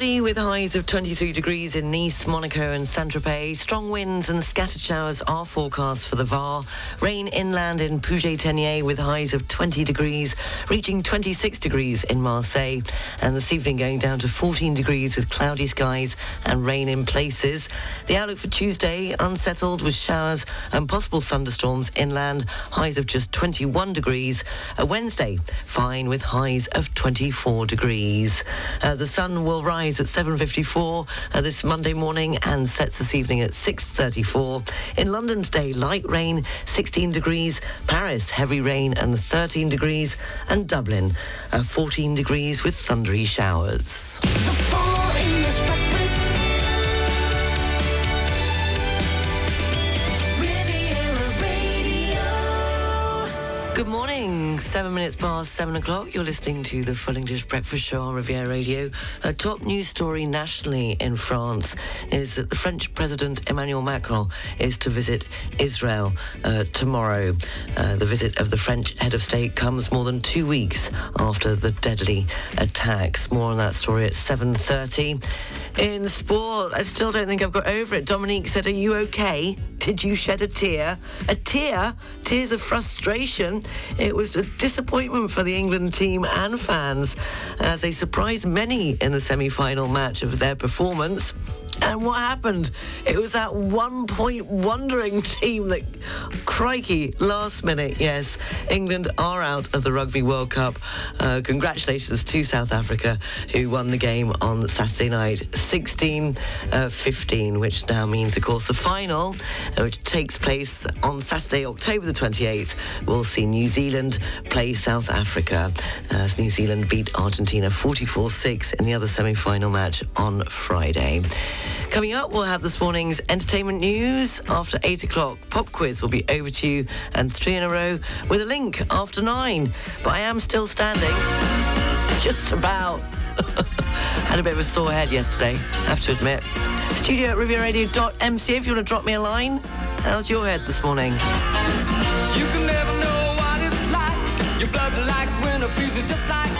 Cloudy with highs of 23 degrees in Nice, Monaco and Saint-Tropez. Strong winds and scattered showers are forecast for the Var. Rain inland in Puget-Théniers with highs of 20 degrees, reaching 26 degrees in Marseille. And this evening going down to 14 degrees with cloudy skies and rain in places. The outlook for Tuesday, unsettled with showers and possible thunderstorms inland. Highs of just 21 degrees. A Wednesday, fine with highs of 24 degrees. Uh, the sun will rise at 7.54 uh, this Monday morning and sets this evening at 6.34. In London today, light rain, 16 degrees. Paris, heavy rain and 13 degrees. And Dublin, uh, 14 degrees with thundery showers. Seven minutes past seven o'clock. You're listening to the Full English Breakfast Show on Riviera Radio. A top news story nationally in France is that the French President Emmanuel Macron is to visit Israel uh, tomorrow. Uh, the visit of the French head of state comes more than two weeks after the deadly attacks. More on that story at 7.30. In sport, I still don't think I've got over it. Dominique said, are you okay? Did you shed a tear? A tear? Tears of frustration? It was a disappointment for the England team and fans as they surprised many in the semi-final match of their performance. And what happened? It was that one point wondering team that, crikey, last minute, yes, England are out of the Rugby World Cup. Uh, congratulations to South Africa, who won the game on Saturday night, 16 uh, 15, which now means, of course, the final, uh, which takes place on Saturday, October the 28th, will see New Zealand play South Africa as New Zealand beat Argentina 44 6 in the other semi final match on Friday. Coming up, we'll have this morning's entertainment news after 8 o'clock. Pop quiz will be over to you and three in a row with a link after 9. But I am still standing. Just about. Had a bit of a sore head yesterday, have to admit. Studio at rivieraradio.mc if you want to drop me a line. How's your head this morning? You can never know what it's like. Your blood like just like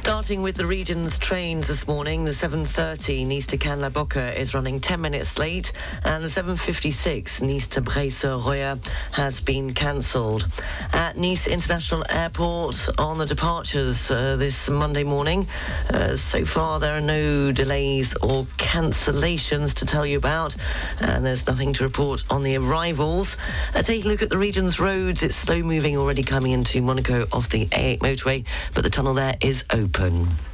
Starting with the region's trains this morning, the 7.30 Nice to La is running 10 minutes late and the 7.56 Nice to Breil-sur-Roya has been cancelled. At Nice International Airport on the departures uh, this Monday morning, uh, so far there are no delays or cancellations to tell you about and there's nothing to report on the arrivals. Uh, taking a look at the region's roads, it's slow moving already coming into Monaco off the A8 motorway, but the tunnel there is open. Riviera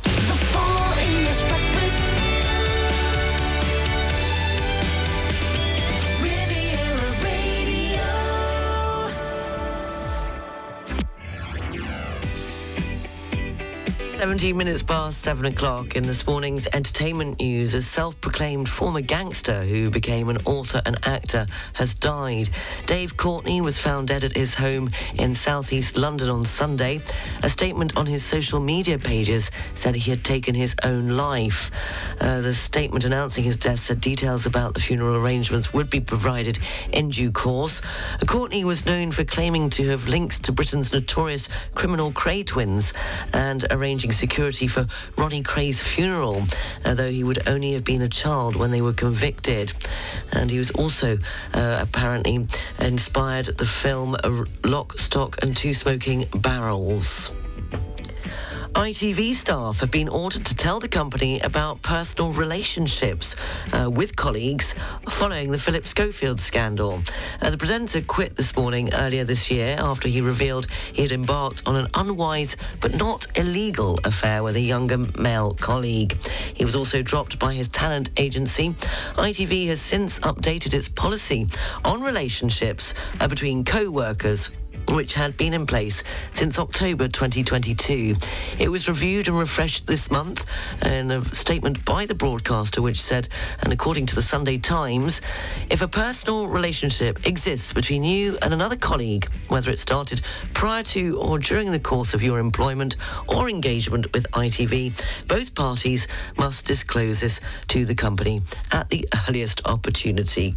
17 minutes past 7 o'clock in this morning's entertainment news. A self proclaimed former gangster who became an author and actor has died. Dave Courtney was found dead at his home in southeast London on Sunday. A statement on his social media pages said he had taken his own life. Uh, the statement announcing his death said details about the funeral arrangements would be provided in due course. Courtney was known for claiming to have links to Britain's notorious criminal Kray twins and arranging security for Ronnie Kray's funeral, though he would only have been a child when they were convicted. And he was also uh, apparently inspired the film uh, Lock, Stock and Two Smoking Barrels. ITV staff have been ordered to tell the company about personal relationships uh, with colleagues following the Philip Schofield scandal. Uh, the presenter quit this morning earlier this year after he revealed he had embarked on an unwise but not illegal affair with a younger male colleague. He was also dropped by his talent agency. ITV has since updated its policy on relationships uh, between co workers which had been in place since October 2022. It was reviewed and refreshed this month in a statement by the broadcaster, which said, and according to the Sunday Times, if a personal relationship exists between you and another colleague, whether it started prior to or during the course of your employment or engagement with ITV, both parties must disclose this to the company at the earliest opportunity.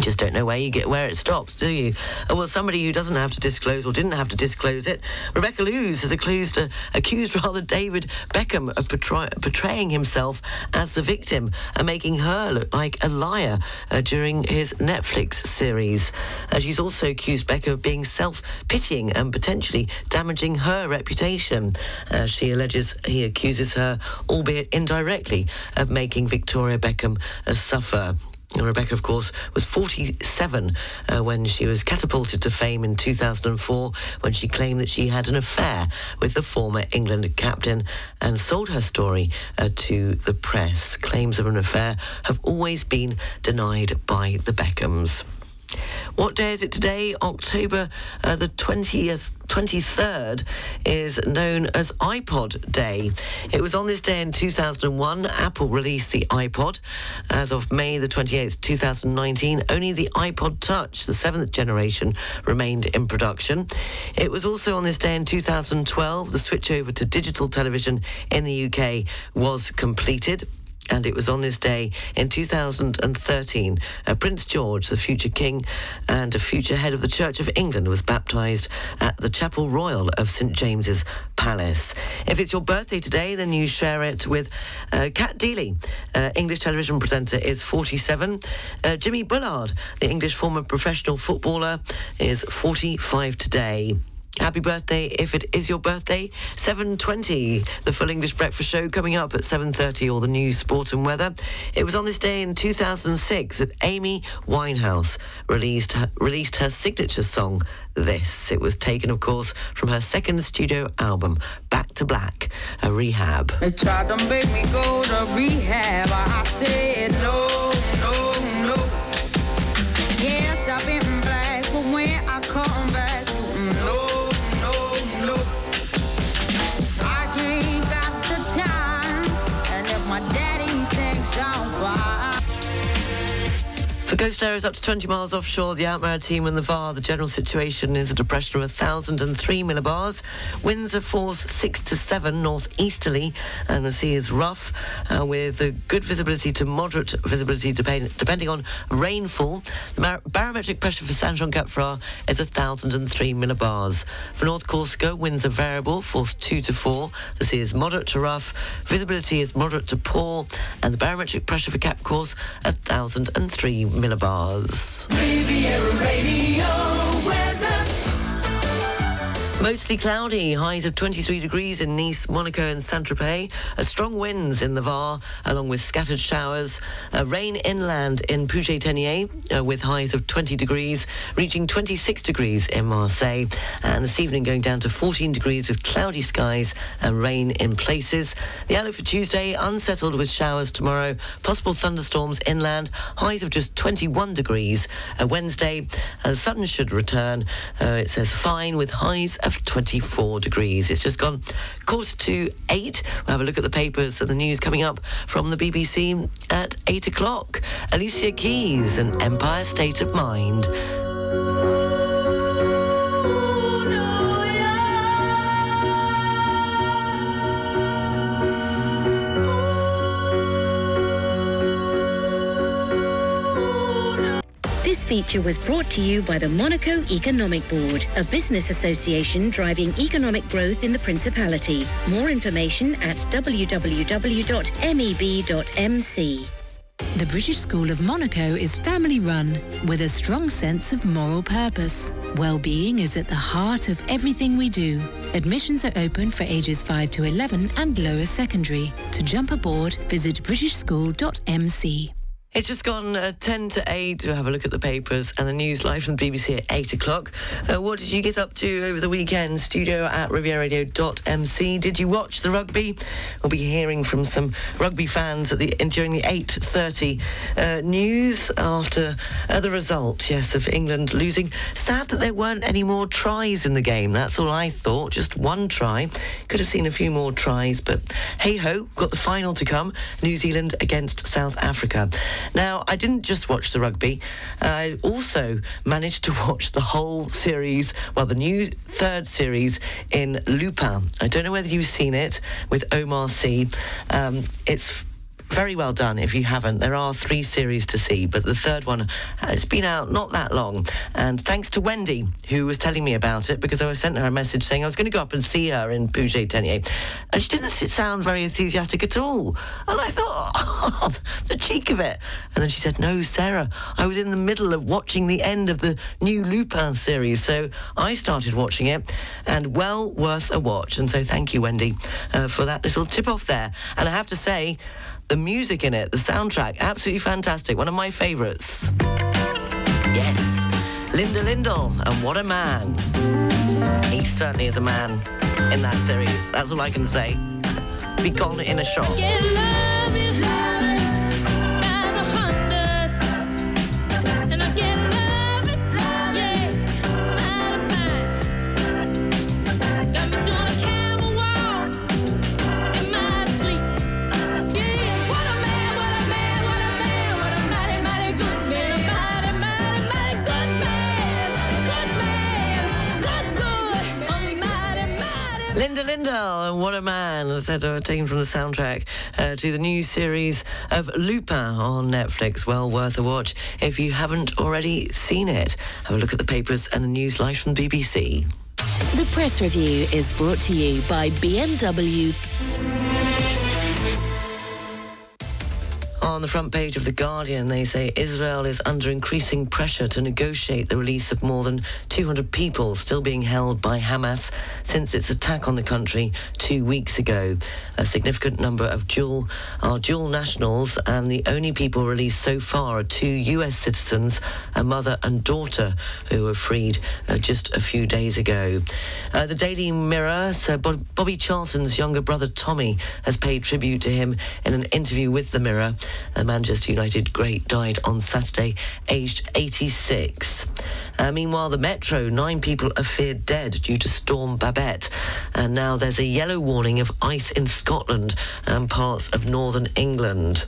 Just don't know where you get where it stops, do you? Uh, well, somebody who doesn't have to disclose or didn't have to disclose it, Rebecca Loos has accused, uh, accused rather David Beckham of portray- portraying himself as the victim and making her look like a liar uh, during his Netflix series. Uh, she's also accused Beckham of being self-pitying and potentially damaging her reputation. Uh, she alleges he accuses her, albeit indirectly, of making Victoria Beckham uh, suffer. Rebecca, of course, was 47 uh, when she was catapulted to fame in 2004 when she claimed that she had an affair with the former England captain and sold her story uh, to the press. Claims of an affair have always been denied by the Beckhams. What day is it today? October uh, the 20th. 23rd is known as iPod Day. It was on this day in 2001 Apple released the iPod. As of May the 28th, 2019, only the iPod Touch, the seventh generation, remained in production. It was also on this day in 2012 the switch over to digital television in the UK was completed. And it was on this day in 2013, uh, Prince George, the future king and a future head of the Church of England, was baptised at the Chapel Royal of St James's Palace. If it's your birthday today, then you share it with uh, Cat Deeley, uh, English television presenter, is 47. Uh, Jimmy Bullard, the English former professional footballer, is 45 today. Happy birthday if it is your birthday. 7.20, the Full English Breakfast Show coming up at 7.30, all the news, sport and weather. It was on this day in 2006 that Amy Winehouse released her, released her signature song, This. It was taken, of course, from her second studio album, Back to Black, a rehab. They tried to make me go to rehab. I said no, no, no. Yes, I've been coast areas up to 20 miles offshore, the Alpes-Maritimes and the VAR, the general situation is a depression of 1,003 millibars. Winds are force 6 to 7 northeasterly, and the sea is rough uh, with a good visibility to moderate visibility depend- depending on rainfall. The mar- barometric pressure for Saint-Jean-Cap-Ferrat is 1,003 millibars. For North Corsica, winds are variable, force 2 to 4. The sea is moderate to rough, visibility is moderate to poor, and the barometric pressure for Cap Corse 1,003 millibars the. Riviera Radio. Mostly cloudy, highs of 23 degrees in Nice, Monaco, and Saint Tropez. Strong winds in the Var, along with scattered showers. Uh, rain inland in Puget-Théniers, uh, with highs of 20 degrees, reaching 26 degrees in Marseille. And this evening going down to 14 degrees with cloudy skies and rain in places. The outlook for Tuesday, unsettled with showers tomorrow. Possible thunderstorms inland, highs of just 21 degrees. Uh, Wednesday, uh, the sun should return. Uh, it says fine with highs of 24 degrees. It's just gone quarter to eight. We'll have a look at the papers and the news coming up from the BBC at eight o'clock. Alicia Keys and Empire State of Mind. This feature was brought to you by the Monaco Economic Board, a business association driving economic growth in the Principality. More information at www.meb.mc. The British School of Monaco is family run with a strong sense of moral purpose. Well-being is at the heart of everything we do. Admissions are open for ages 5 to 11 and lower secondary. To jump aboard, visit britishschool.mc. It's just gone uh, 10 to 8 to have a look at the papers and the news live from the BBC at 8 o'clock. Uh, what did you get up to over the weekend? Studio at rivieraradio.mc. Did you watch the rugby? We'll be hearing from some rugby fans at the during the 8.30 uh, news after the result, yes, of England losing. Sad that there weren't any more tries in the game. That's all I thought. Just one try. Could have seen a few more tries, but hey-ho, got the final to come. New Zealand against South Africa. Now, I didn't just watch the rugby. I also managed to watch the whole series, well, the new third series in Lupin. I don't know whether you've seen it with Omar Sy. Um, it's very well done if you haven't. There are three series to see, but the third one has been out not that long. And thanks to Wendy, who was telling me about it, because I was sent her a message saying I was going to go up and see her in Puget-Théniers. And she didn't sound very enthusiastic at all. And I thought, oh, the cheek of it. And then she said, no, Sarah, I was in the middle of watching the end of the new Lupin series. So I started watching it, and well worth a watch. And so thank you, Wendy, uh, for that little tip off there. And I have to say, the music in it, the soundtrack, absolutely fantastic. One of my favourites. Yes, Linda Lyndell, and what a man. He certainly is a man in that series. That's all I can say. Be gone in a shot. Linda Lyndell, and what a man, as said, uh, from the soundtrack uh, to the new series of Lupin on Netflix. Well worth a watch if you haven't already seen it. Have a look at the papers and the news live from BBC. The press review is brought to you by BMW. On the front page of The Guardian, they say Israel is under increasing pressure to negotiate the release of more than 200 people still being held by Hamas since its attack on the country two weeks ago. A significant number of dual are dual nationals, and the only people released so far are two U.S. citizens, a mother and daughter, who were freed uh, just a few days ago. Uh, the Daily Mirror, so Bob- Bobby Charlton's younger brother Tommy has paid tribute to him in an interview with the Mirror. A Manchester United great died on Saturday, aged 86. Uh, meanwhile, the Metro, nine people are feared dead due to Storm Babet. And now there's a yellow warning of ice in Scotland and parts of northern England.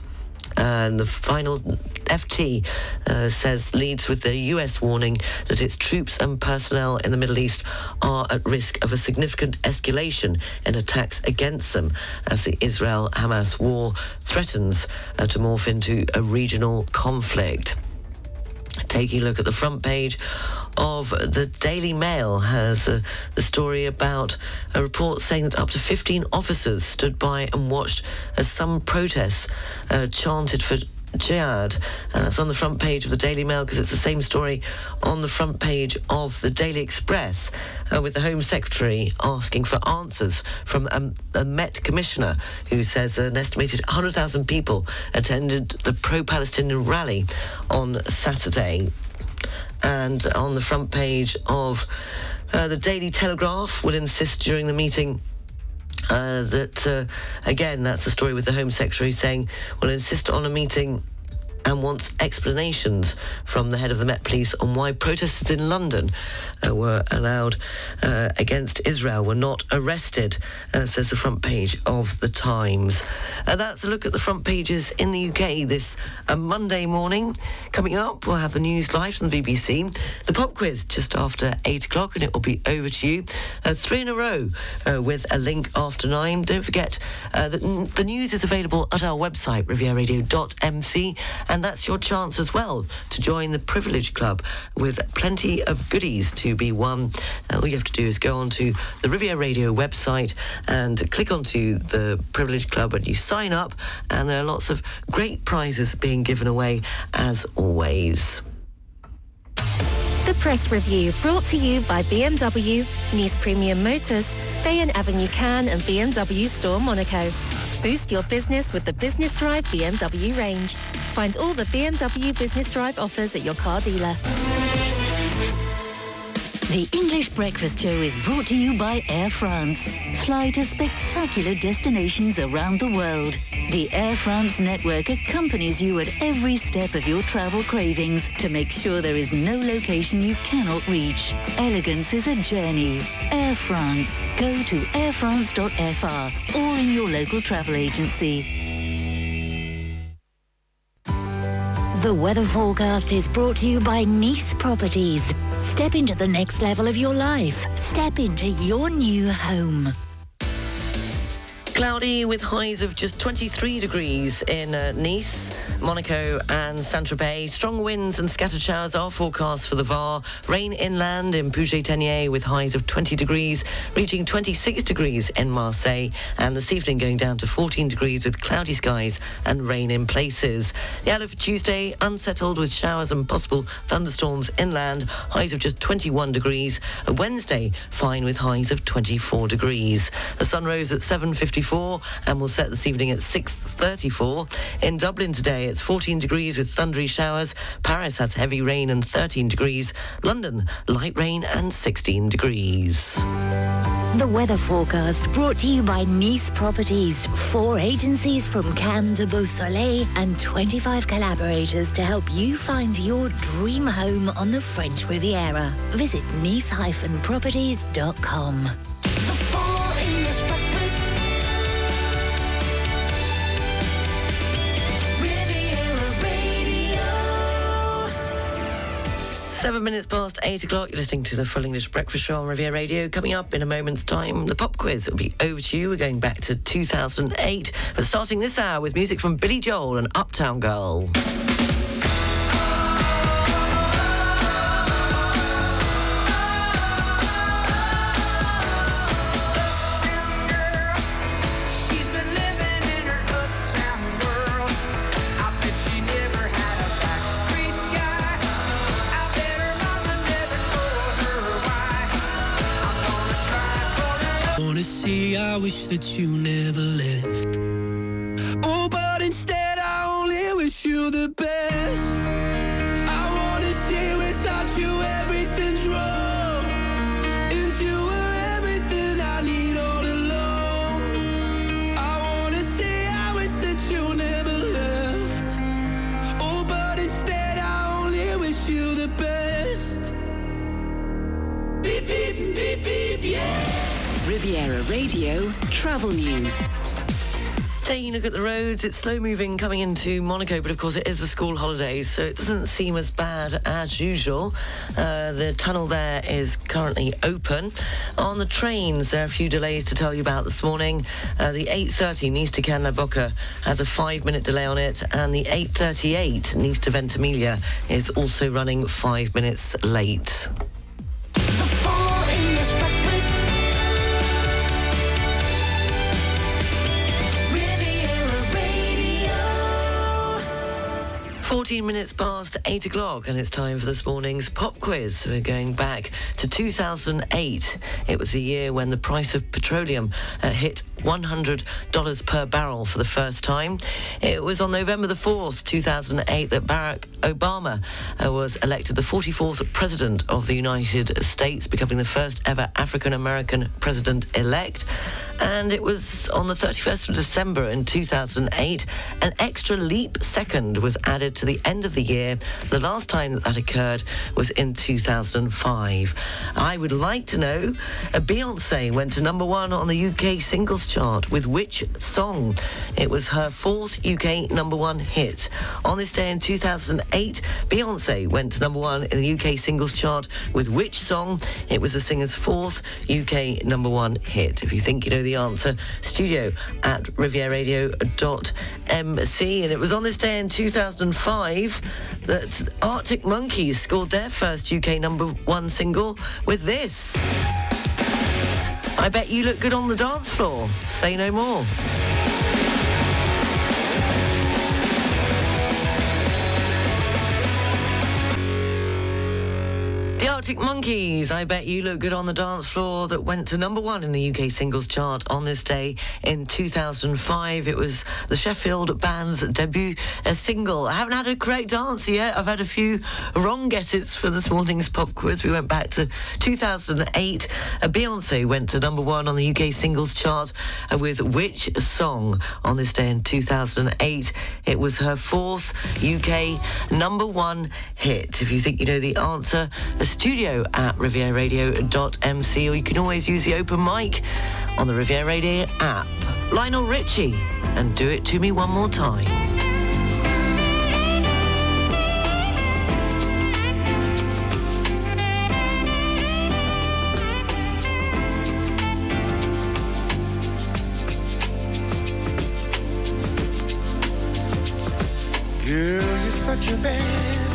And the final FT uh, says leads with the US warning that its troops and personnel in the Middle East are at risk of a significant escalation in attacks against them as the Israel Hamas war threatens uh, to morph into a regional conflict. Taking a look at the front page of the Daily Mail has uh, the story about a report saying that up to 15 officers stood by and watched as some protests uh, chanted for jihad. And that's on the front page of the Daily Mail because it's the same story on the front page of the Daily Express uh, with the Home Secretary asking for answers from um, a Met Commissioner who says an estimated 100,000 people attended the pro-Palestinian rally on Saturday. And on the front page of uh, the Daily Telegraph will insist during the meeting uh, that uh, again that's the story with the Home Secretary saying "We'll insist on a meeting and wants explanations from the head of the Met Police on why protesters in London uh, were allowed uh, against Israel were not arrested, uh, says the front page of the Times. Uh, that's a look at the front pages in the UK this uh, Monday morning. Coming up, we'll have the news live from the BBC, the pop quiz just after eight o'clock, and it will be over to you. Uh, three in a row with a link after nine. Don't forget that the news is available at our website, rivieraradio.mc, and that's your chance as well to join the Privilege Club with plenty of goodies to be won. Uh, all you have to do is go onto the Riviera Radio website and click onto the Privilege Club and you sign up, and there are lots of great prizes being given away as always. The press review brought to you by BMW, Nice Premium Motors, Bayon Avenue Cannes and BMW Store Monaco. Boost your business with the Business Drive BMW range. Find all the BMW Business Drive offers at your car dealer. The English Breakfast Show is brought to you by Air France. Fly to spectacular destinations around the world. The Air France network accompanies you at every step of your travel cravings to make sure there is no location you cannot reach. Elegance is a journey. Air France. Go to airfrance.fr or in your local travel agency. The weather forecast is brought to you by Nice Properties. Step into the next level of your life. Step into your new home. Cloudy with highs of just 23 degrees in uh, Nice, Monaco and Saint-Tropez. Strong winds and scattered showers are forecast for the VAR. Rain inland in Puget-Théniers with highs of 20 degrees, reaching 26 degrees in Marseille. And this evening going down to 14 degrees with cloudy skies and rain in places. The outlook for Tuesday, unsettled with showers and possible thunderstorms inland. Highs of just 21 degrees. Wednesday, fine with highs of 24 degrees. The sun rose at 7.54 and will set this evening at 6.34. In Dublin today, it's 14 degrees with thundery showers. Paris has heavy rain and 13 degrees. London, light rain and 16 degrees. The weather forecast brought to you by Nice Properties. Four agencies from Cannes to Beausoleil and 25 collaborators to help you find your dream home on the French Riviera. Visit nice-properties.com. Seven minutes past eight o'clock. You're listening to the Full English Breakfast Show on Riviera Radio. Coming up in a moment's time, the pop quiz will be over to you. We're going back to 2008, but starting this hour with music from Billy Joel and Uptown Girl. Wish that you never left. Oh, but instead, I only wish you the best. Riviera Radio Travel News. Taking a look at the roads, it's slow moving coming into Monaco, but of course it is the school holidays, so it doesn't seem as bad as usual. Uh, the tunnel there is currently open. On the trains, there are a few delays to tell you about this morning. Uh, the 8.30 Nice to has a five-minute delay on it, and the 8.38 Nice to Ventimiglia is also running five minutes late. 14 minutes past 8 o'clock, and it's time for this morning's pop quiz. We're going back to 2008. It was a year when the price of petroleum uh, hit $100 per barrel for the first time. It was on November the 4th, 2008, that Barack Obama uh, was elected the 44th President of the United States, becoming the first ever African American president elect. And it was on the 31st of December in 2008, an extra leap second was added to the end of the year. The last time that that occurred was in 2005. I would like to know, uh, Beyonce went to number one on the UK singles chart with which song? It was her fourth UK number one hit. On this day in 2008, Beyonce went to number one in the UK singles chart with which song? It was the singer's fourth UK number one hit. If you think you know the answer, studio at rivieraradio.mc. And it was on this day in 2005 that Arctic Monkeys scored their first UK number one single with this. I bet you look good on the dance floor. Say no more. Arctic Monkeys, I Bet You Look Good on the Dance Floor, that went to number one in the UK singles chart on this day in 2005. It was the Sheffield band's debut single. I haven't had a correct answer yet. I've had a few wrong guesses for this morning's pop quiz. We went back to 2008. Uh, Beyonce went to number one on the UK singles chart with which song on this day in 2008? It was her fourth UK number one hit. If you think you know the answer, a studio at rivieraradio.mc, or you can always use the open mic on the Riviera Radio app. Lionel Richie, and do it to me one more time. Girl, you're such a bad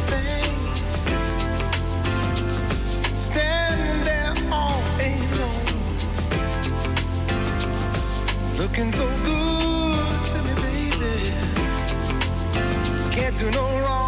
Looking so good to me, baby. Can't do no wrong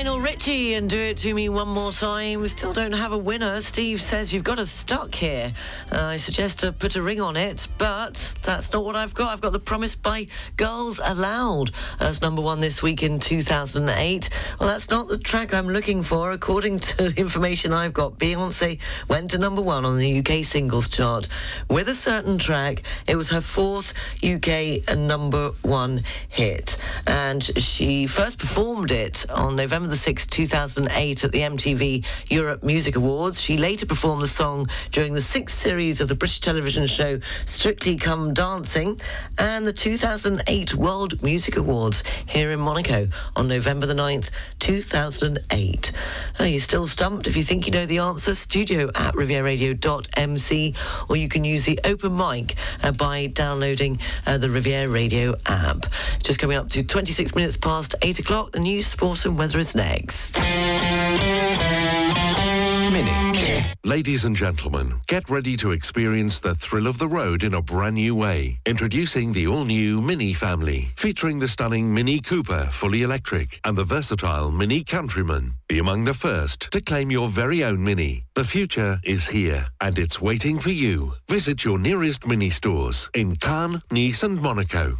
Lionel Richie, and do it to me one more time. We still don't have a winner. Steve says you've got us stuck here. Uh, I suggest to put a ring on it, but that's not what I've got. I've got the Promise by Girls Aloud as number one this week in 2008. Well, that's not the track I'm looking for. According to the information I've got, Beyonce went to number one on the UK singles chart with a certain track. It was her fourth UK number one hit, and she first performed it on November the 6th, 2008 at the MTV Europe Music Awards. She later performed the song during the sixth series of the British television show Strictly Come Dancing and the 2008 World Music Awards here in Monaco on November the 9th, 2008. Are you still stumped? If you think you know the answer, studio at rivieraradio.mc or you can use the open mic uh, by downloading uh, the Riviera Radio app. Just coming up to 26 minutes past 8 o'clock, the news, sport and weather is next. Mini. Ladies and gentlemen, get ready to experience the thrill of the road in a brand new way. Introducing the all-new Mini family, featuring the stunning Mini Cooper fully electric and the versatile Mini Countryman. Be among the first to claim your very own Mini. The future is here and it's waiting for you. Visit your nearest Mini stores in Cannes, Nice and Monaco.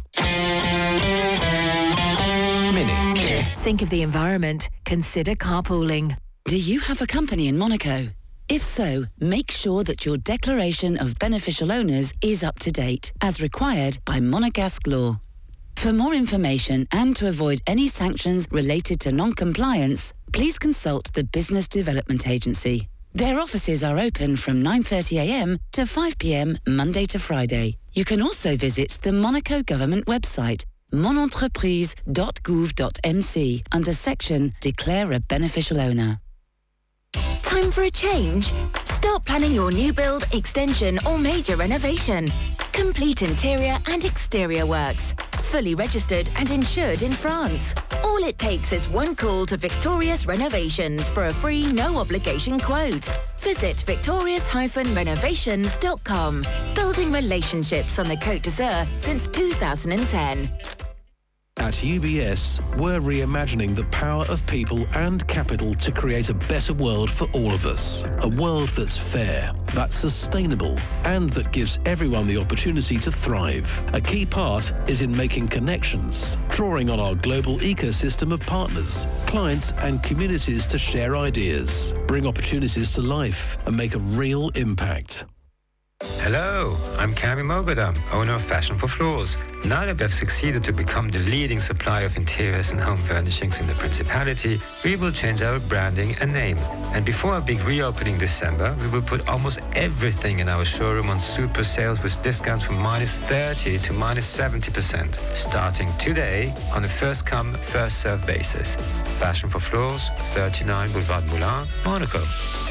Mini. Think of the environment. Consider carpooling. Do you have a company in Monaco? If so, make sure that your declaration of beneficial owners is up to date, as required by Monegasque law. For more information and to avoid any sanctions related to non-compliance, please consult the Business Development Agency. Their offices are open from 9.30am to 5pm Monday to Friday. You can also visit the Monaco government website monentreprise.gouv.mc under section Declare a Beneficial Owner. Time for a change? Start planning your new build, extension, or major renovation. Complete interior and exterior works. Fully registered and insured in France. All it takes is one call to Victorious Renovations for a free, no obligation quote. Visit victorious-renovations.com. Building relationships on the Côte d'Azur since 2010. At UBS, we're reimagining the power of people and capital to create a better world for all of us. A world that's fair, that's sustainable, and that gives everyone the opportunity to thrive. A key part is in making connections, drawing on our global ecosystem of partners, clients, and communities to share ideas, bring opportunities to life, and make a real impact. Hello, I'm Kami Mogadam, owner of Fashion for Floors. Now that we have succeeded to become the leading supplier of interiors and home furnishings in the Principality, we will change our branding and name. And before our big reopening December, we will put almost everything in our showroom on super sales with discounts from minus 30 to minus 70%, starting today on a first come, first served basis. Fashion for Floors, 39 Boulevard Moulin, Monaco.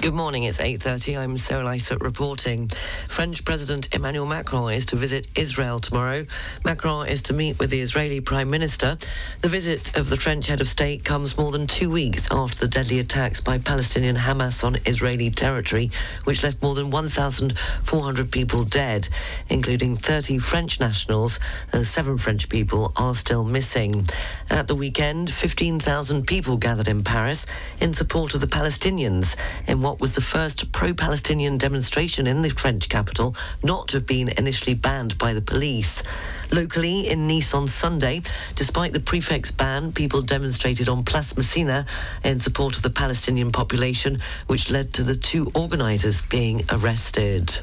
Good morning, it's 8.30. I'm Sarah Lysett reporting. French President Emmanuel Macron is to visit Israel tomorrow. Macron is to meet with the Israeli Prime Minister. The visit of the French head of state comes more than two weeks after the deadly attacks by Palestinian Hamas on Israeli territory, which left more than 1,400 people dead, including 30 French nationals. Uh, seven French people are still missing. At the weekend, 15,000 people gathered in Paris in support of the Palestinians in what was the first pro-Palestinian demonstration in the French capital not to have been initially banned by the police. Locally in Nice on Sunday, despite the prefect's ban, people demonstrated on Place Masséna in support of the Palestinian population, which led to the two organisers being arrested.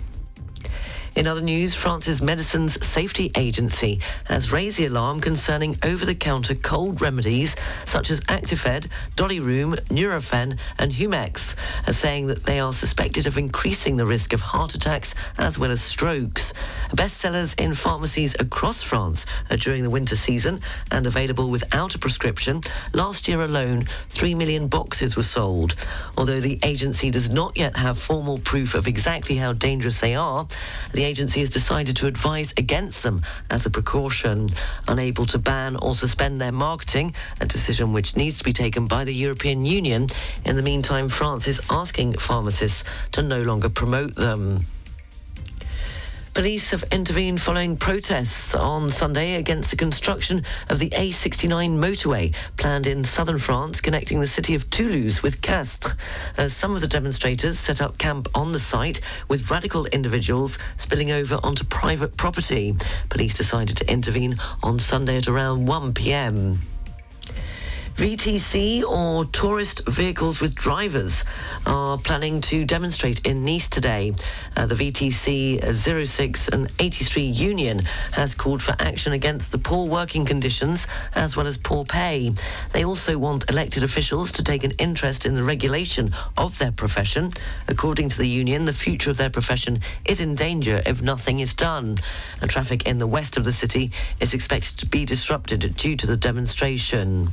In other news, France's Medicines Safety Agency has raised the alarm concerning over-the-counter cold remedies such as Actifed, Dolirhume, Nurofen and Humex, as saying that they are suspected of increasing the risk of heart attacks as well as strokes. Bestsellers in pharmacies across France during the winter season and available without a prescription. Last year alone, 3 million boxes were sold. Although the agency does not yet have formal proof of exactly how dangerous they are, the agency has decided to advise against them as a precaution, unable to ban or suspend their marketing, a decision which needs to be taken by the European Union. In the meantime, France is asking pharmacists to no longer promote them. Police have intervened following protests on Sunday against the construction of the A69 motorway planned in southern France connecting the city of Toulouse with Castres. As some of the demonstrators set up camp on the site with radical individuals spilling over onto private property. Police decided to intervene on Sunday at around 1 p.m. VTC or tourist vehicles with drivers are planning to demonstrate in Nice today. Uh, the VTC 06 and 83 union has called for action against the poor working conditions as well as poor pay. They also want elected officials to take an interest in the regulation of their profession. According to the union, the future of their profession is in danger if nothing is done. And traffic in the west of the city is expected to be disrupted due to the demonstration.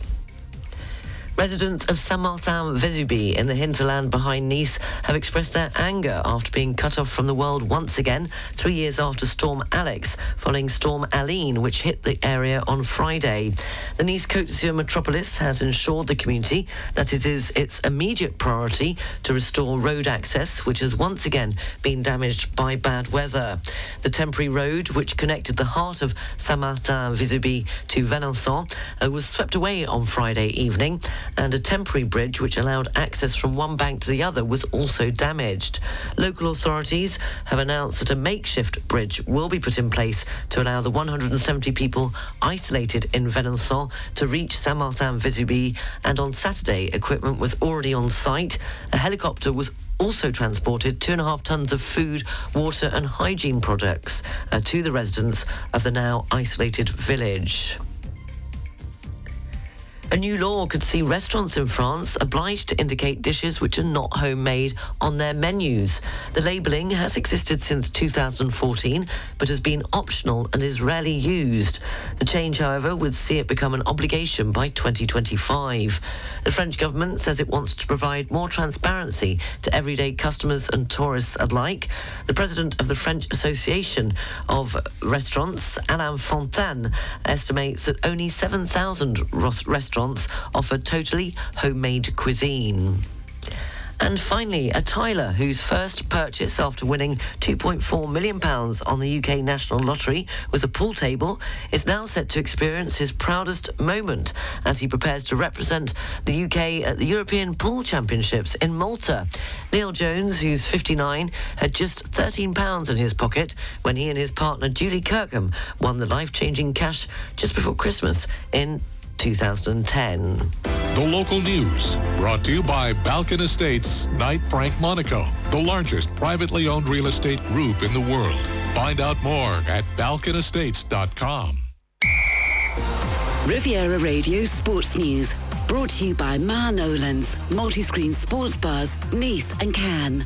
Residents of Saint-Martin-Vésubie in the hinterland behind Nice have expressed their anger after being cut off from the world once again, three years after Storm Alex, following Storm Aline, which hit the area on Friday. The Nice Côte d'Azur metropolis has ensured the community that it is its immediate priority to restore road access, which has once again been damaged by bad weather. The temporary road, which connected the heart of Saint-Martin-Vésubie to Venanson, uh, was swept away on Friday evening and a temporary bridge which allowed access from one bank to the other was also damaged. Local authorities have announced that a makeshift bridge will be put in place to allow the 170 people isolated in Venanson to reach Saint-Martin-Vésubie and on Saturday equipment was already on site. A helicopter was also transported two and a half tons of food, water and hygiene products uh, to the residents of the now isolated village. A new law could see restaurants in France obliged to indicate dishes which are not homemade on their menus. The labelling has existed since 2014 but has been optional and is rarely used. The change, however, would see it become an obligation by 2025. The French government says it wants to provide more transparency to everyday customers and tourists alike. The president of the French Association of Restaurants, Alain Fontaine, estimates that only 7,000 ros- restaurants offer totally homemade cuisine. And finally, a tiler whose first purchase after winning £2.4 million on the UK National Lottery was a pool table is now set to experience his proudest moment as he prepares to represent the UK at the European Pool Championships in Malta. Neil Jones, who's 59, had just £13 in his pocket when he and his partner Julie Kirkham won the life-changing cash just before Christmas in 2010. The local news brought to you by Balkan Estates, Knight Frank Monaco, the largest privately owned real estate group in the world. Find out more at balkanestates.com. Riviera Radio Sports News. Brought to you by Ma Nolan's, multi-screen sports bars, Nice and Cannes.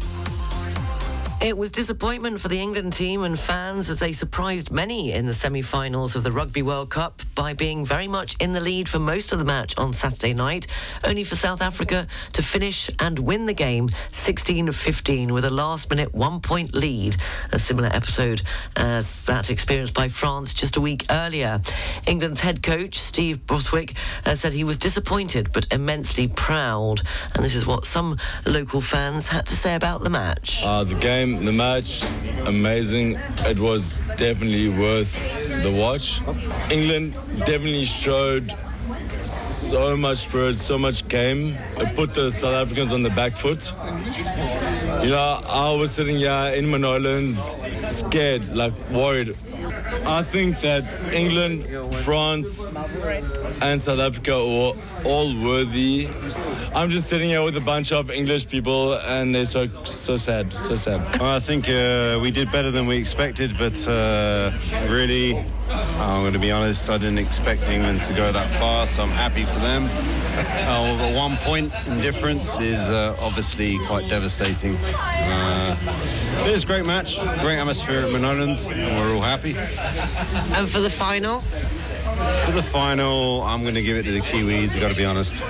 It was disappointment for the England team and fans as they surprised many in the semi-finals of the Rugby World Cup by being very much in the lead for most of the match on Saturday night, only for South Africa to finish and win the game 16-15 with a last-minute one-point lead, a similar episode as that experienced by France just a week earlier. England's head coach, Steve Borthwick, uh, said he was disappointed but immensely proud, and this is what some local fans had to say about the match. Uh, the game, the match, amazing. It was definitely worth the watch. England definitely showed so much spirit, so much game. It put the South Africans on the back foot. You know, I was sitting here in Ma Nolan's, scared, like worried. I think that England, France, and South Africa are all worthy. I'm just sitting here with a bunch of English people, and they're so so sad, so sad. I think uh, we did better than we expected, but uh, really, I'm going to be honest, I didn't expect England to go that far, so I'm happy for them. Uh, one point in difference is uh, obviously quite devastating. Uh, it was a great match, great atmosphere at Ma Nolan's, and we're all happy. And for the final? For the final, I'm going to give it to the Kiwis, I've got to be honest.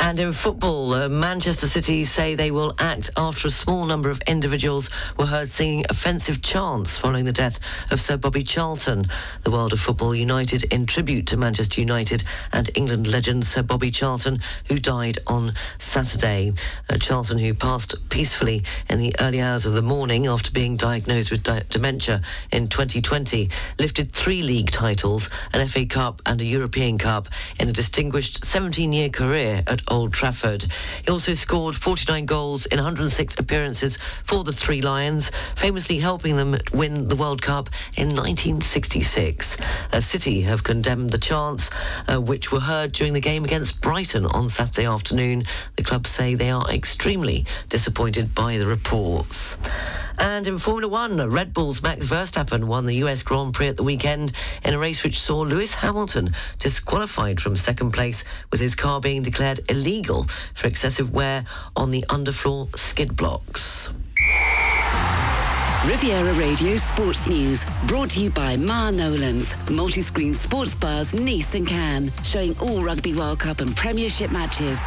And in football, uh, Manchester City say they will act after a small number of individuals were heard singing offensive chants following the death of Sir Bobby Charlton. The world of football united in tribute to Manchester United and England legend Sir Bobby Charlton, who died on Saturday. Uh, Charlton, who passed peacefully in the early hours of the morning after being diagnosed with di- dementia in 2020, lifted three league titles, an FA Cup and a European Cup in a distinguished 17-year career at Old Trafford. He also scored 49 goals in 106 appearances for the Three Lions, famously helping them win the World Cup in 1966. Uh, City have condemned the chants, uh, which were heard during the game against Brighton on Saturday afternoon. The club say they are extremely disappointed by the reports. And in Formula One, Red Bull's Max Verstappen won the US Grand Prix at the weekend in a race which saw Lewis Hamilton disqualified from second place with his car being declared illegal for excessive wear on the underfloor skid blocks. Riviera Radio Sports News, brought to you by Ma Nolan's, multi-screen sports bars Nice and Cannes, showing all Rugby World Cup and Premiership matches.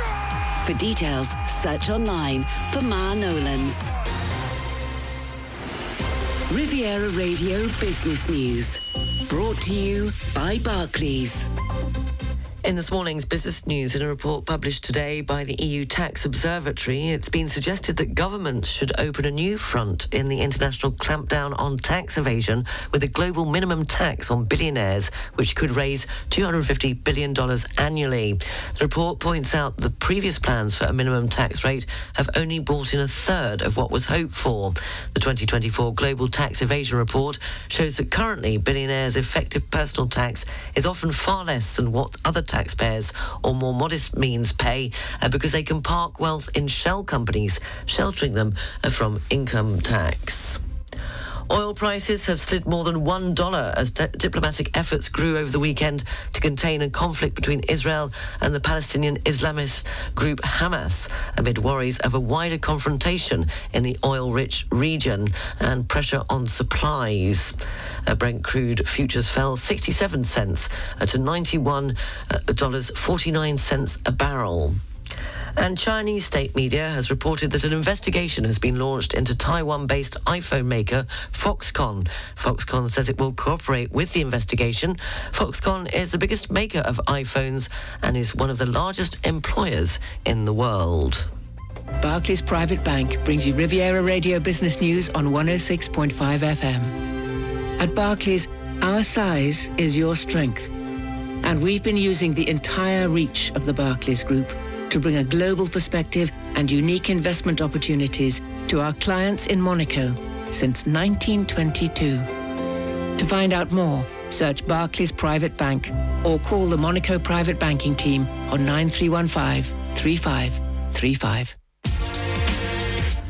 For details, search online for Ma Nolan's. Riviera Radio Business News, brought to you by Barclays. In this morning's business news, in a report published today by the EU Tax Observatory, it's been suggested that governments should open a new front in the international clampdown on tax evasion with a global minimum tax on billionaires, which could raise $250 billion annually. The report points out the previous plans for a minimum tax rate have only brought in a third of what was hoped for. The 2024 Global Tax Evasion Report shows that currently billionaires' effective personal tax is often far less than what other taxpayers or more modest means pay uh, because they can park wealth in shell companies, sheltering them uh, from income tax. Oil prices have slid more than $1 as di- diplomatic efforts grew over the weekend to contain a conflict between Israel and the Palestinian Islamist group Hamas amid worries of a wider confrontation in the oil-rich region and pressure on supplies. Uh, Brent crude futures fell 67 cents uh, to $91.49 a barrel. And Chinese state media has reported that an investigation has been launched into Taiwan-based iPhone maker Foxconn. Foxconn says it will cooperate with the investigation. Foxconn is the biggest maker of iPhones and is one of the largest employers in the world. Barclays Private Bank brings you Riviera Radio Business News on 106.5 FM. At Barclays, our size is your strength. And we've been using the entire reach of the Barclays Group to bring a global perspective and unique investment opportunities to our clients in Monaco since 1922. To find out more, search Barclays Private Bank or call the Monaco Private Banking Team on 9315 3535.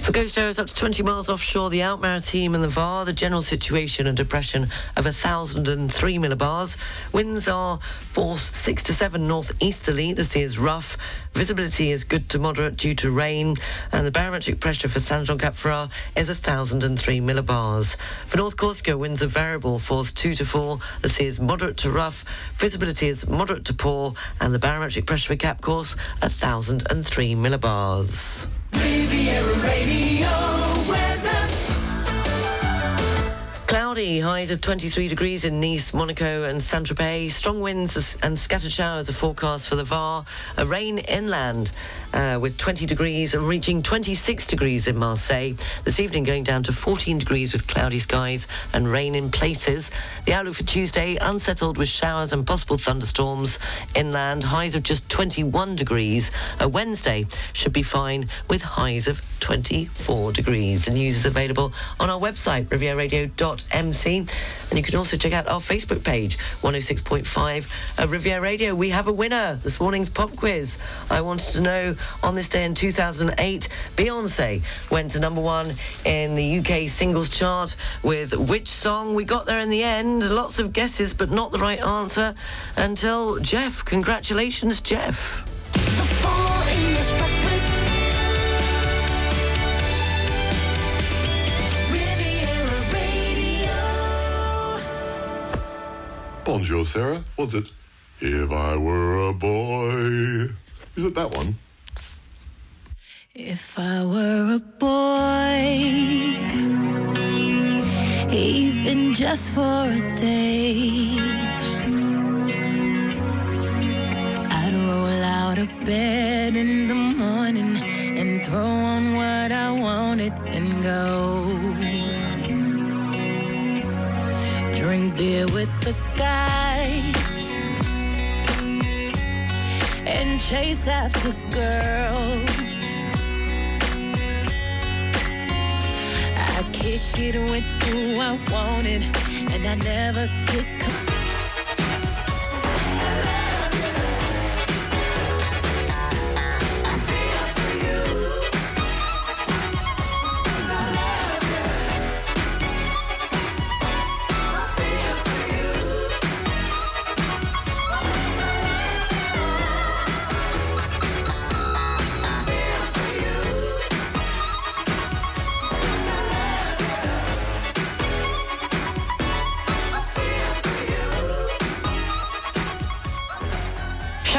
For Ghost Areas up to 20 miles offshore, the Alpes-Maritimes and the VAR, the general situation and depression of 1,003 millibars. Winds are force 6 to 7 northeasterly. The sea is rough. Visibility is good to moderate due to rain. And the barometric pressure for Saint-Jean-Cap-Ferrat is 1,003 millibars. For North Corsica, winds are variable, force 2 to 4. The sea is moderate to rough. Visibility is moderate to poor. And the barometric pressure for Cap Corse, 1,003 millibars. Riviera Radio Highs of 23 degrees in Nice, Monaco and Saint-Tropez. Strong winds and scattered showers are forecast for the Var. A rain inland uh, with 20 degrees and reaching 26 degrees in Marseille. This evening going down to 14 degrees with cloudy skies and rain in places. The outlook for Tuesday, unsettled with showers and possible thunderstorms. Inland, highs of just 21 degrees. A Wednesday should be fine with highs of 24 degrees. The news is available on our website, rivieraradio.mc. And you can also check out our Facebook page, 106.5 of uh, Riviera Radio. We have a winner this morning's pop quiz. I wanted to know on this day in 2008, Beyonce went to number one in the UK singles chart with which song? We got there in the end. Lots of guesses, but not the right answer until Jeff. Congratulations, Jeff. Bonjour, Sarah. Was it If I Were a Boy? Is it that one? If I were a boy, even just for a day, I'd roll out of bed and chase after girls. I kick it with who I wanted, and I never get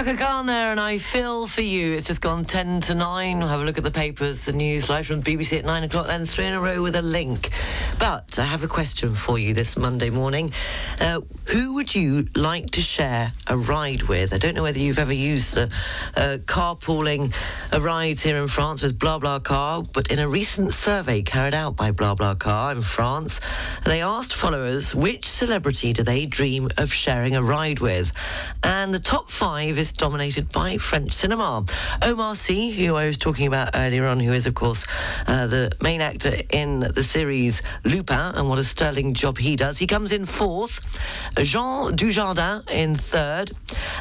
Chaka Khan there, and I feel for you. It's just gone 10 to 9. We'll have a look at the papers, the news live from BBC at 9 o'clock, then three in a row with a link. But I have a question for you this Monday morning. Uh, who would you like to share a ride with? I don't know whether you've ever used a, a carpooling a rides here in France with BlaBlaCar, but in a recent survey carried out by BlaBlaCar in France, they asked followers which celebrity do they dream of sharing a ride with? And the top five is dominated by French cinema. Omar Sy, who I was talking about earlier on, who is, of course, uh, the main actor in the series Lupin, and what a sterling job he does. He comes in fourth. Jean Dujardin in third.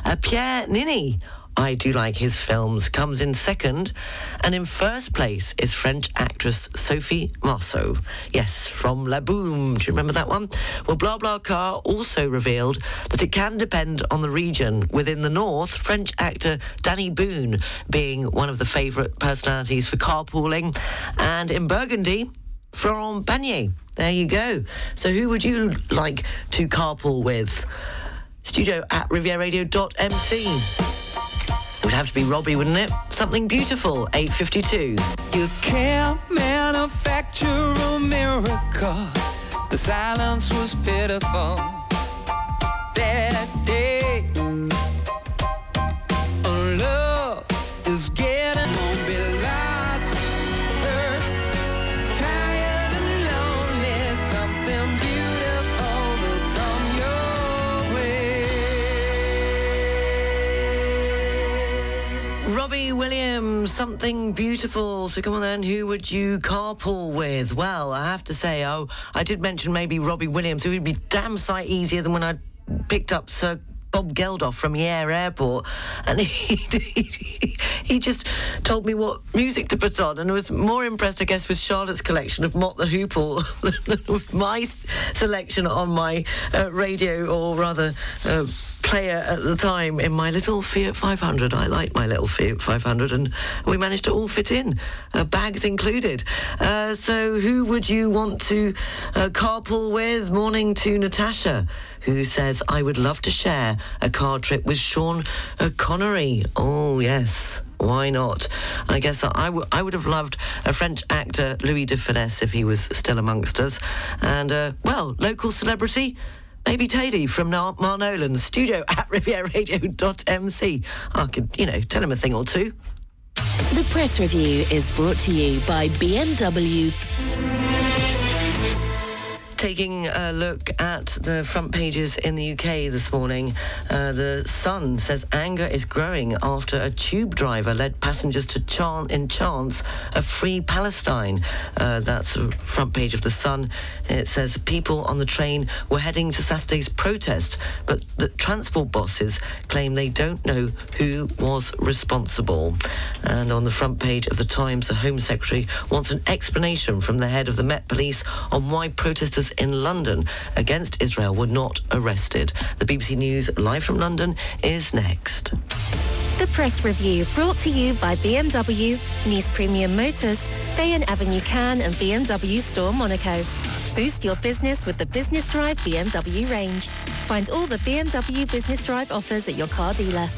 Uh, Pierre Niney. I do like his films, comes in second. And in first place is French actress Sophie Marceau. Yes, from La Boom. Do you remember that one? Well, BlaBlaCar also revealed that it can depend on the region. Within the north, French actor Dany Boon being one of the favourite personalities for carpooling. And in Burgundy, Florent Pagny. There you go. So who would you like to carpool with? Studio at rivieraradio.mc. It would have to be Robbie, wouldn't it? Something beautiful, 852. You can't manufacture a miracle. The silence was pitiful that day. Love is getting Williams, something beautiful. So come on then, who would you carpool with? Well, I have to say, oh, I did mention maybe Robbie Williams. It would be damn sight easier than when I picked up Sir Bob Geldof from Yare Airport, and he, he he just told me what music to put on, and was more impressed, I guess, with Charlotte's collection of Mott the Hoople than with my selection on my uh, radio, or rather. Uh, player at the time in my little Fiat 500. I like my little Fiat 500, and we managed to all fit in, uh, bags included. Uh, so, who would you want to uh, carpool with? Morning to Natasha, who says, I would love to share a car trip with Sean Connery. Oh, yes. Why not? I guess I, w- I would have loved a French actor, Louis de Funès, if he was still amongst us. And, uh, well, local celebrity, Maybe Tady from Mar- Ma Nolan, studio at rivieraradio.mc. I could, you know, tell him a thing or two. The press review is brought to you by BMW. Taking a look at the front pages in the UK this morning, uh, the Sun says anger is growing after a tube driver led passengers to chant in chants of free Palestine. Uh, that's the front page of the Sun. It says people on the train were heading to Saturday's protest, but the transport bosses claim they don't know who was responsible. And on the front page of the Times, the Home Secretary wants an explanation from the head of the Met Police on why protesters in London against Israel were not arrested. The BBC News live from London is next. The press review brought to you by BMW, Nice Premium Motors, Bayonne Avenue Cannes and BMW Store Monaco. Boost your business with the Business Drive BMW range. Find all the BMW Business Drive offers at your car dealer.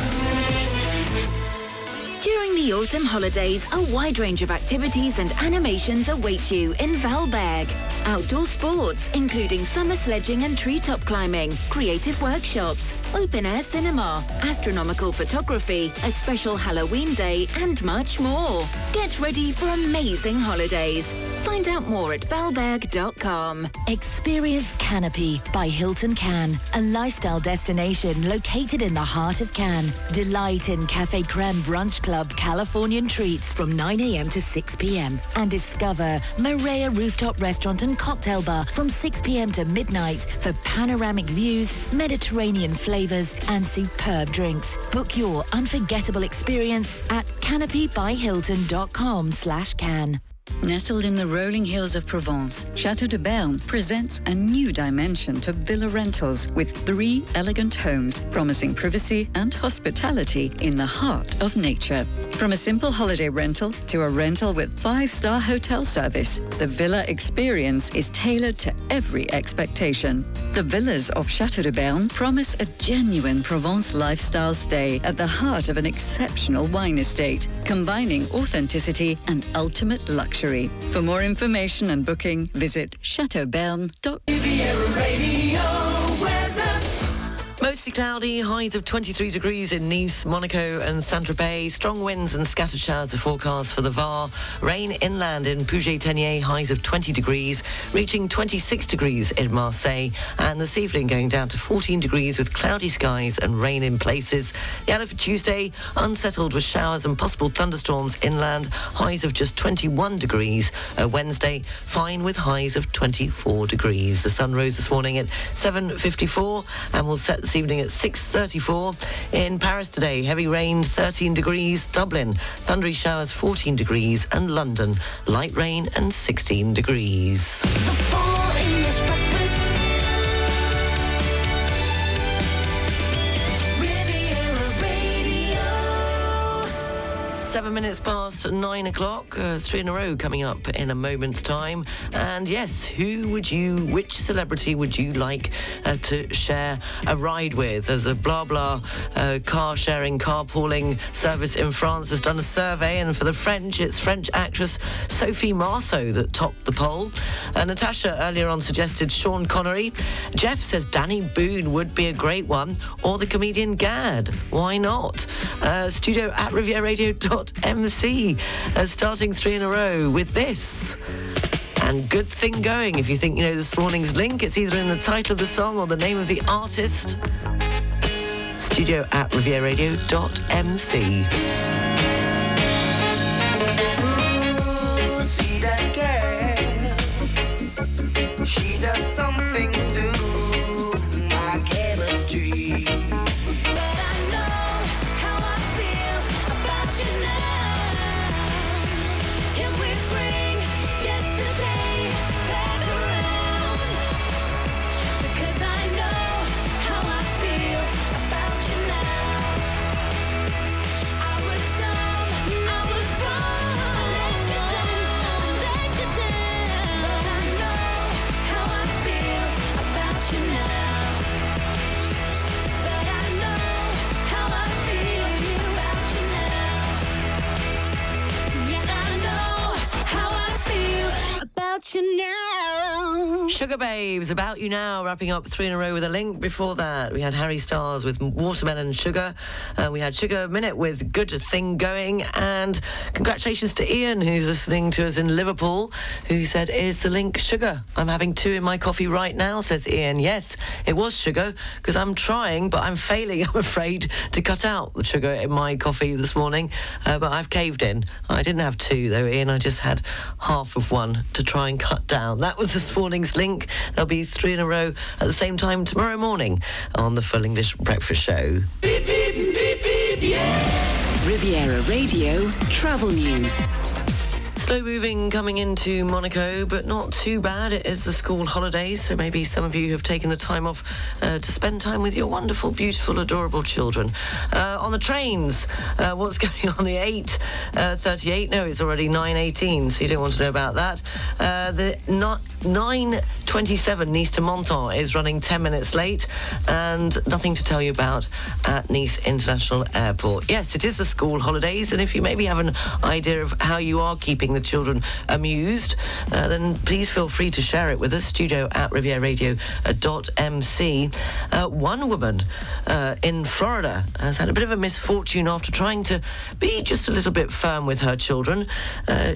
During the autumn holidays, a wide range of activities and animations await you in Valberg. Outdoor sports, including summer sledging and treetop climbing, creative workshops, open air cinema, astronomical photography, a special Halloween day, and much more. Get ready for amazing holidays. Find out more at valberg.com. Experience Canopy by Hilton Cannes, a lifestyle destination located in the heart of Cannes. Delight in Cafe Creme Brunch Club Californian treats from 9 a.m. to 6 p.m. and discover Maria Rooftop Restaurant and Cocktail Bar from 6 p.m. to midnight for panoramic views, Mediterranean flavors, and superb drinks. Book your unforgettable experience at canopybyhilton.com slash can. Nestled in the rolling hills of Provence, Chateau de Berne presents a new dimension to villa rentals with three elegant homes promising privacy and hospitality in the heart of nature. From a simple holiday rental to a rental with five-star hotel service, the villa experience is tailored to every expectation. The villas of Chateau de Berne promise a genuine Provence lifestyle stay at the heart of an exceptional wine estate, combining authenticity and ultimate luxury. For more information and booking, visit chateauberne.com. Mostly cloudy, highs of 23 degrees in Nice, Monaco and Saint-Tropez. Strong winds and scattered showers are forecast for the Var. Rain inland in Puget-Théniers, highs of 20 degrees, reaching 26 degrees in Marseille. And this evening going down to 14 degrees with cloudy skies and rain in places. The outlook for Tuesday, unsettled with showers and possible thunderstorms inland, highs of just 21 degrees. Uh, Wednesday, fine with highs of 24 degrees. The sun rose this morning at 7.54 and will set this evening at 6.34. In Paris today, heavy rain, 13 degrees. Dublin, thundery showers, 14 degrees. And London, light rain and 16 degrees. Seven minutes past nine o'clock, uh, three in a row coming up in a moment's time. And yes, who would you, which celebrity would you like uh, to share a ride with? As a blah blah uh, car sharing, carpooling service in France has done a survey, and for the French, it's French actress Sophie Marceau that topped the poll. Uh, Natasha earlier on suggested Sean Connery. Jeff says Dany Boon would be a great one, or the comedian Gad. Why not? Uh, studio at rivieraradio.mc, uh, starting three in a row with this. And good thing going if you think you know this morning's link. It's either in the title of the song or the name of the artist. Studio at rivieraradio.mc. She does Sugababes, About You Now, wrapping up three in a row with a link. Before that, we had Harry Styles with Watermelon Sugar. We had Sugar Minott with Good Thing Going. And congratulations to Ian, who's listening to us in Liverpool, who said, Is the link sugar? I'm having two in my coffee right now, says Ian. Yes, it was sugar, because I'm trying, but I'm failing, I'm afraid, to cut out the sugar in my coffee this morning. Uh, but I've caved in. I didn't have two, though, Ian. I just had half of one to try and cut down. That was this morning's link. There'll be three in a row at the same time tomorrow morning on the Full English Breakfast Show. Riviera Radio Travel News. Slow moving coming into Monaco, but not too bad. It is the school holidays, so maybe some of you have taken the time off uh, to spend time with your wonderful, beautiful, adorable children. Uh, on the trains, uh, what's going on? The 8.38, no, it's already 9.18, so you don't want to know about that. Uh, the not 9.27 Nice to Menton is running 10 minutes late, and nothing to tell you about at Nice International Airport. Yes, it is the school holidays, and if you maybe have an idea of how you are keeping the children amused, uh, then please feel free to share it with us. Studio at rivieraradio.mc. Uh, one woman uh, in Florida has had a bit of a misfortune after trying to be just a little bit firm with her children. Uh,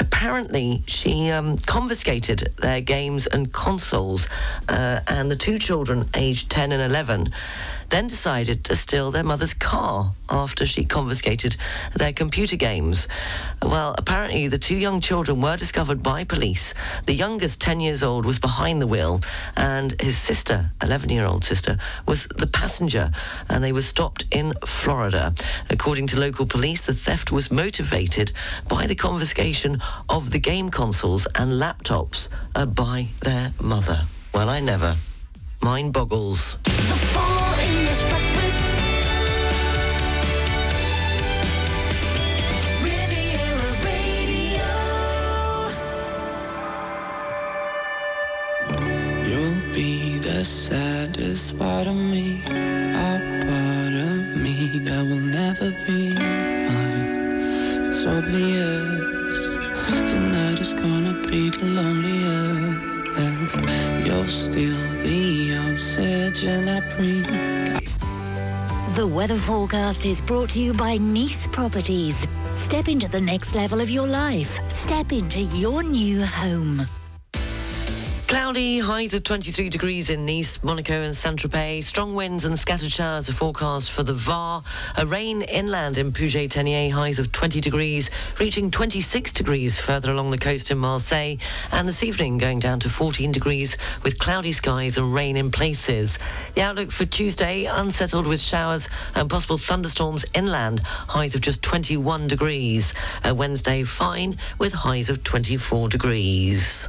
apparently she um, confiscated their games and consoles, uh, and the two children, aged 10 and 11, then decided to steal their mother's car after she confiscated their computer games. Well, apparently the two young children were discovered by police. The youngest, 10 years old, was behind the wheel, and his sister, 11 year old sister, was the passenger, and they were stopped in Florida. According to local police, the theft was motivated by the confiscation of the game consoles and laptops uh, by their mother. Well, I never. Mine boggles. The saddest part of me, a part of me that will never be mine. It's obvious tonight is gonna be the loneliest. You're still the oxygen I breathe. The weather forecast is brought to you by Nice Properties. Step into the next level of your life. Step into your new home. Cloudy, highs of 23 degrees in Nice, Monaco and Saint-Tropez. Strong winds and scattered showers are forecast for the Var. A rain inland in Puget-Théniers, highs of 20 degrees, reaching 26 degrees further along the coast in Marseille. And this evening going down to 14 degrees with cloudy skies and rain in places. The outlook for Tuesday, unsettled with showers and possible thunderstorms inland, highs of just 21 degrees. Uh, Wednesday, fine with highs of 24 degrees.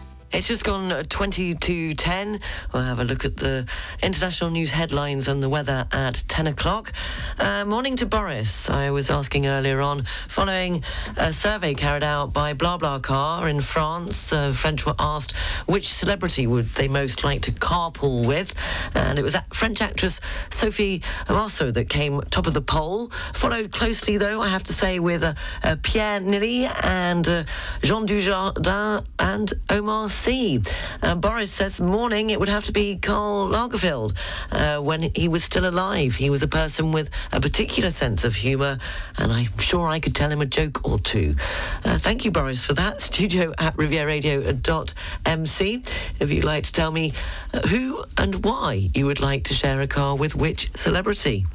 It's just gone uh, 20 to 10. We'll have a look at the international news headlines and the weather at 10 o'clock. Uh, morning to Boris. I was asking earlier on, following a survey carried out by BlaBlaCar in France, uh, French were asked which celebrity would they most like to carpool with. And it was French actress Sophie Marceau that came top of the poll. Followed closely, though, I have to say, with uh, uh, Pierre Niney and uh, Jean Dujardin and Omar Sy. Uh, Boris says morning it would have to be Karl Lagerfeld. Uh, when he was still alive, he was a person with a particular sense of humour, and I'm sure I could tell him a joke or two. Uh, thank you, Boris, for that. Studio at rivieraradio.mc. If you'd like to tell me uh, who and why you would like to share a car with which celebrity.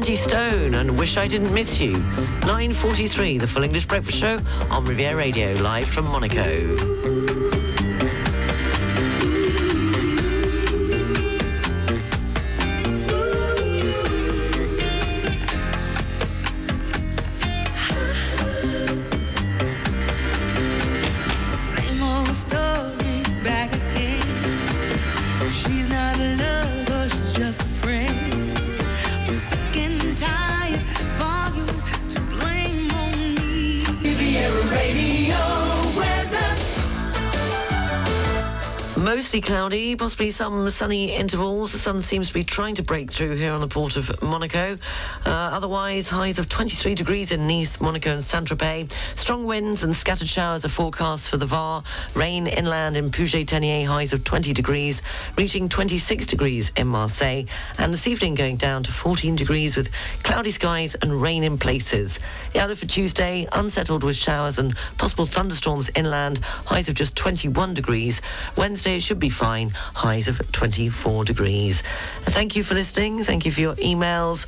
Angie Stone and Wish I Didn't Miss You. 9.43, the Full English Breakfast Show on Riviera Radio, live from Monaco. Mostly cloudy, possibly some sunny intervals. The sun seems to be trying to break through here on the port of Monaco. Uh, otherwise, highs of 23 degrees in Nice, Monaco and Saint-Tropez. Strong winds and scattered showers are forecast for the Var. Rain inland in Puget-Théniers, highs of 20 degrees, reaching 26 degrees in Marseille. And this evening going down to 14 degrees with cloudy skies and rain in places. The outlook for Tuesday, unsettled with showers and possible thunderstorms inland, highs of just 21 degrees. Wednesday it should be fine, highs of 24 degrees. Thank you for listening. Thank you for your emails.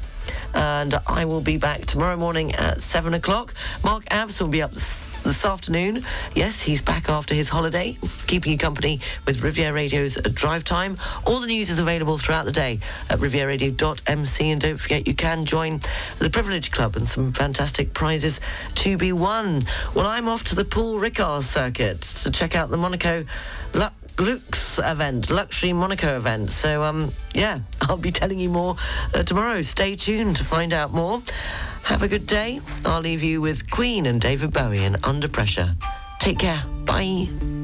And I will be back tomorrow morning at 7 o'clock. Mark Avs will be up this afternoon. Yes, he's back after his holiday, keeping you company with Riviera Radio's Drive Time. All the news is available throughout the day at rivieraradio.mc. And don't forget, you can join the Privilege Club and some fantastic prizes to be won. Well, I'm off to the Paul Ricard circuit to check out the Monaco Lux event, Luxury Monaco event. So, um, yeah, I'll be telling you more uh, tomorrow. Stay tuned to find out more. Have a good day. I'll leave you with Queen and David Bowie and Under Pressure. Take care. Bye.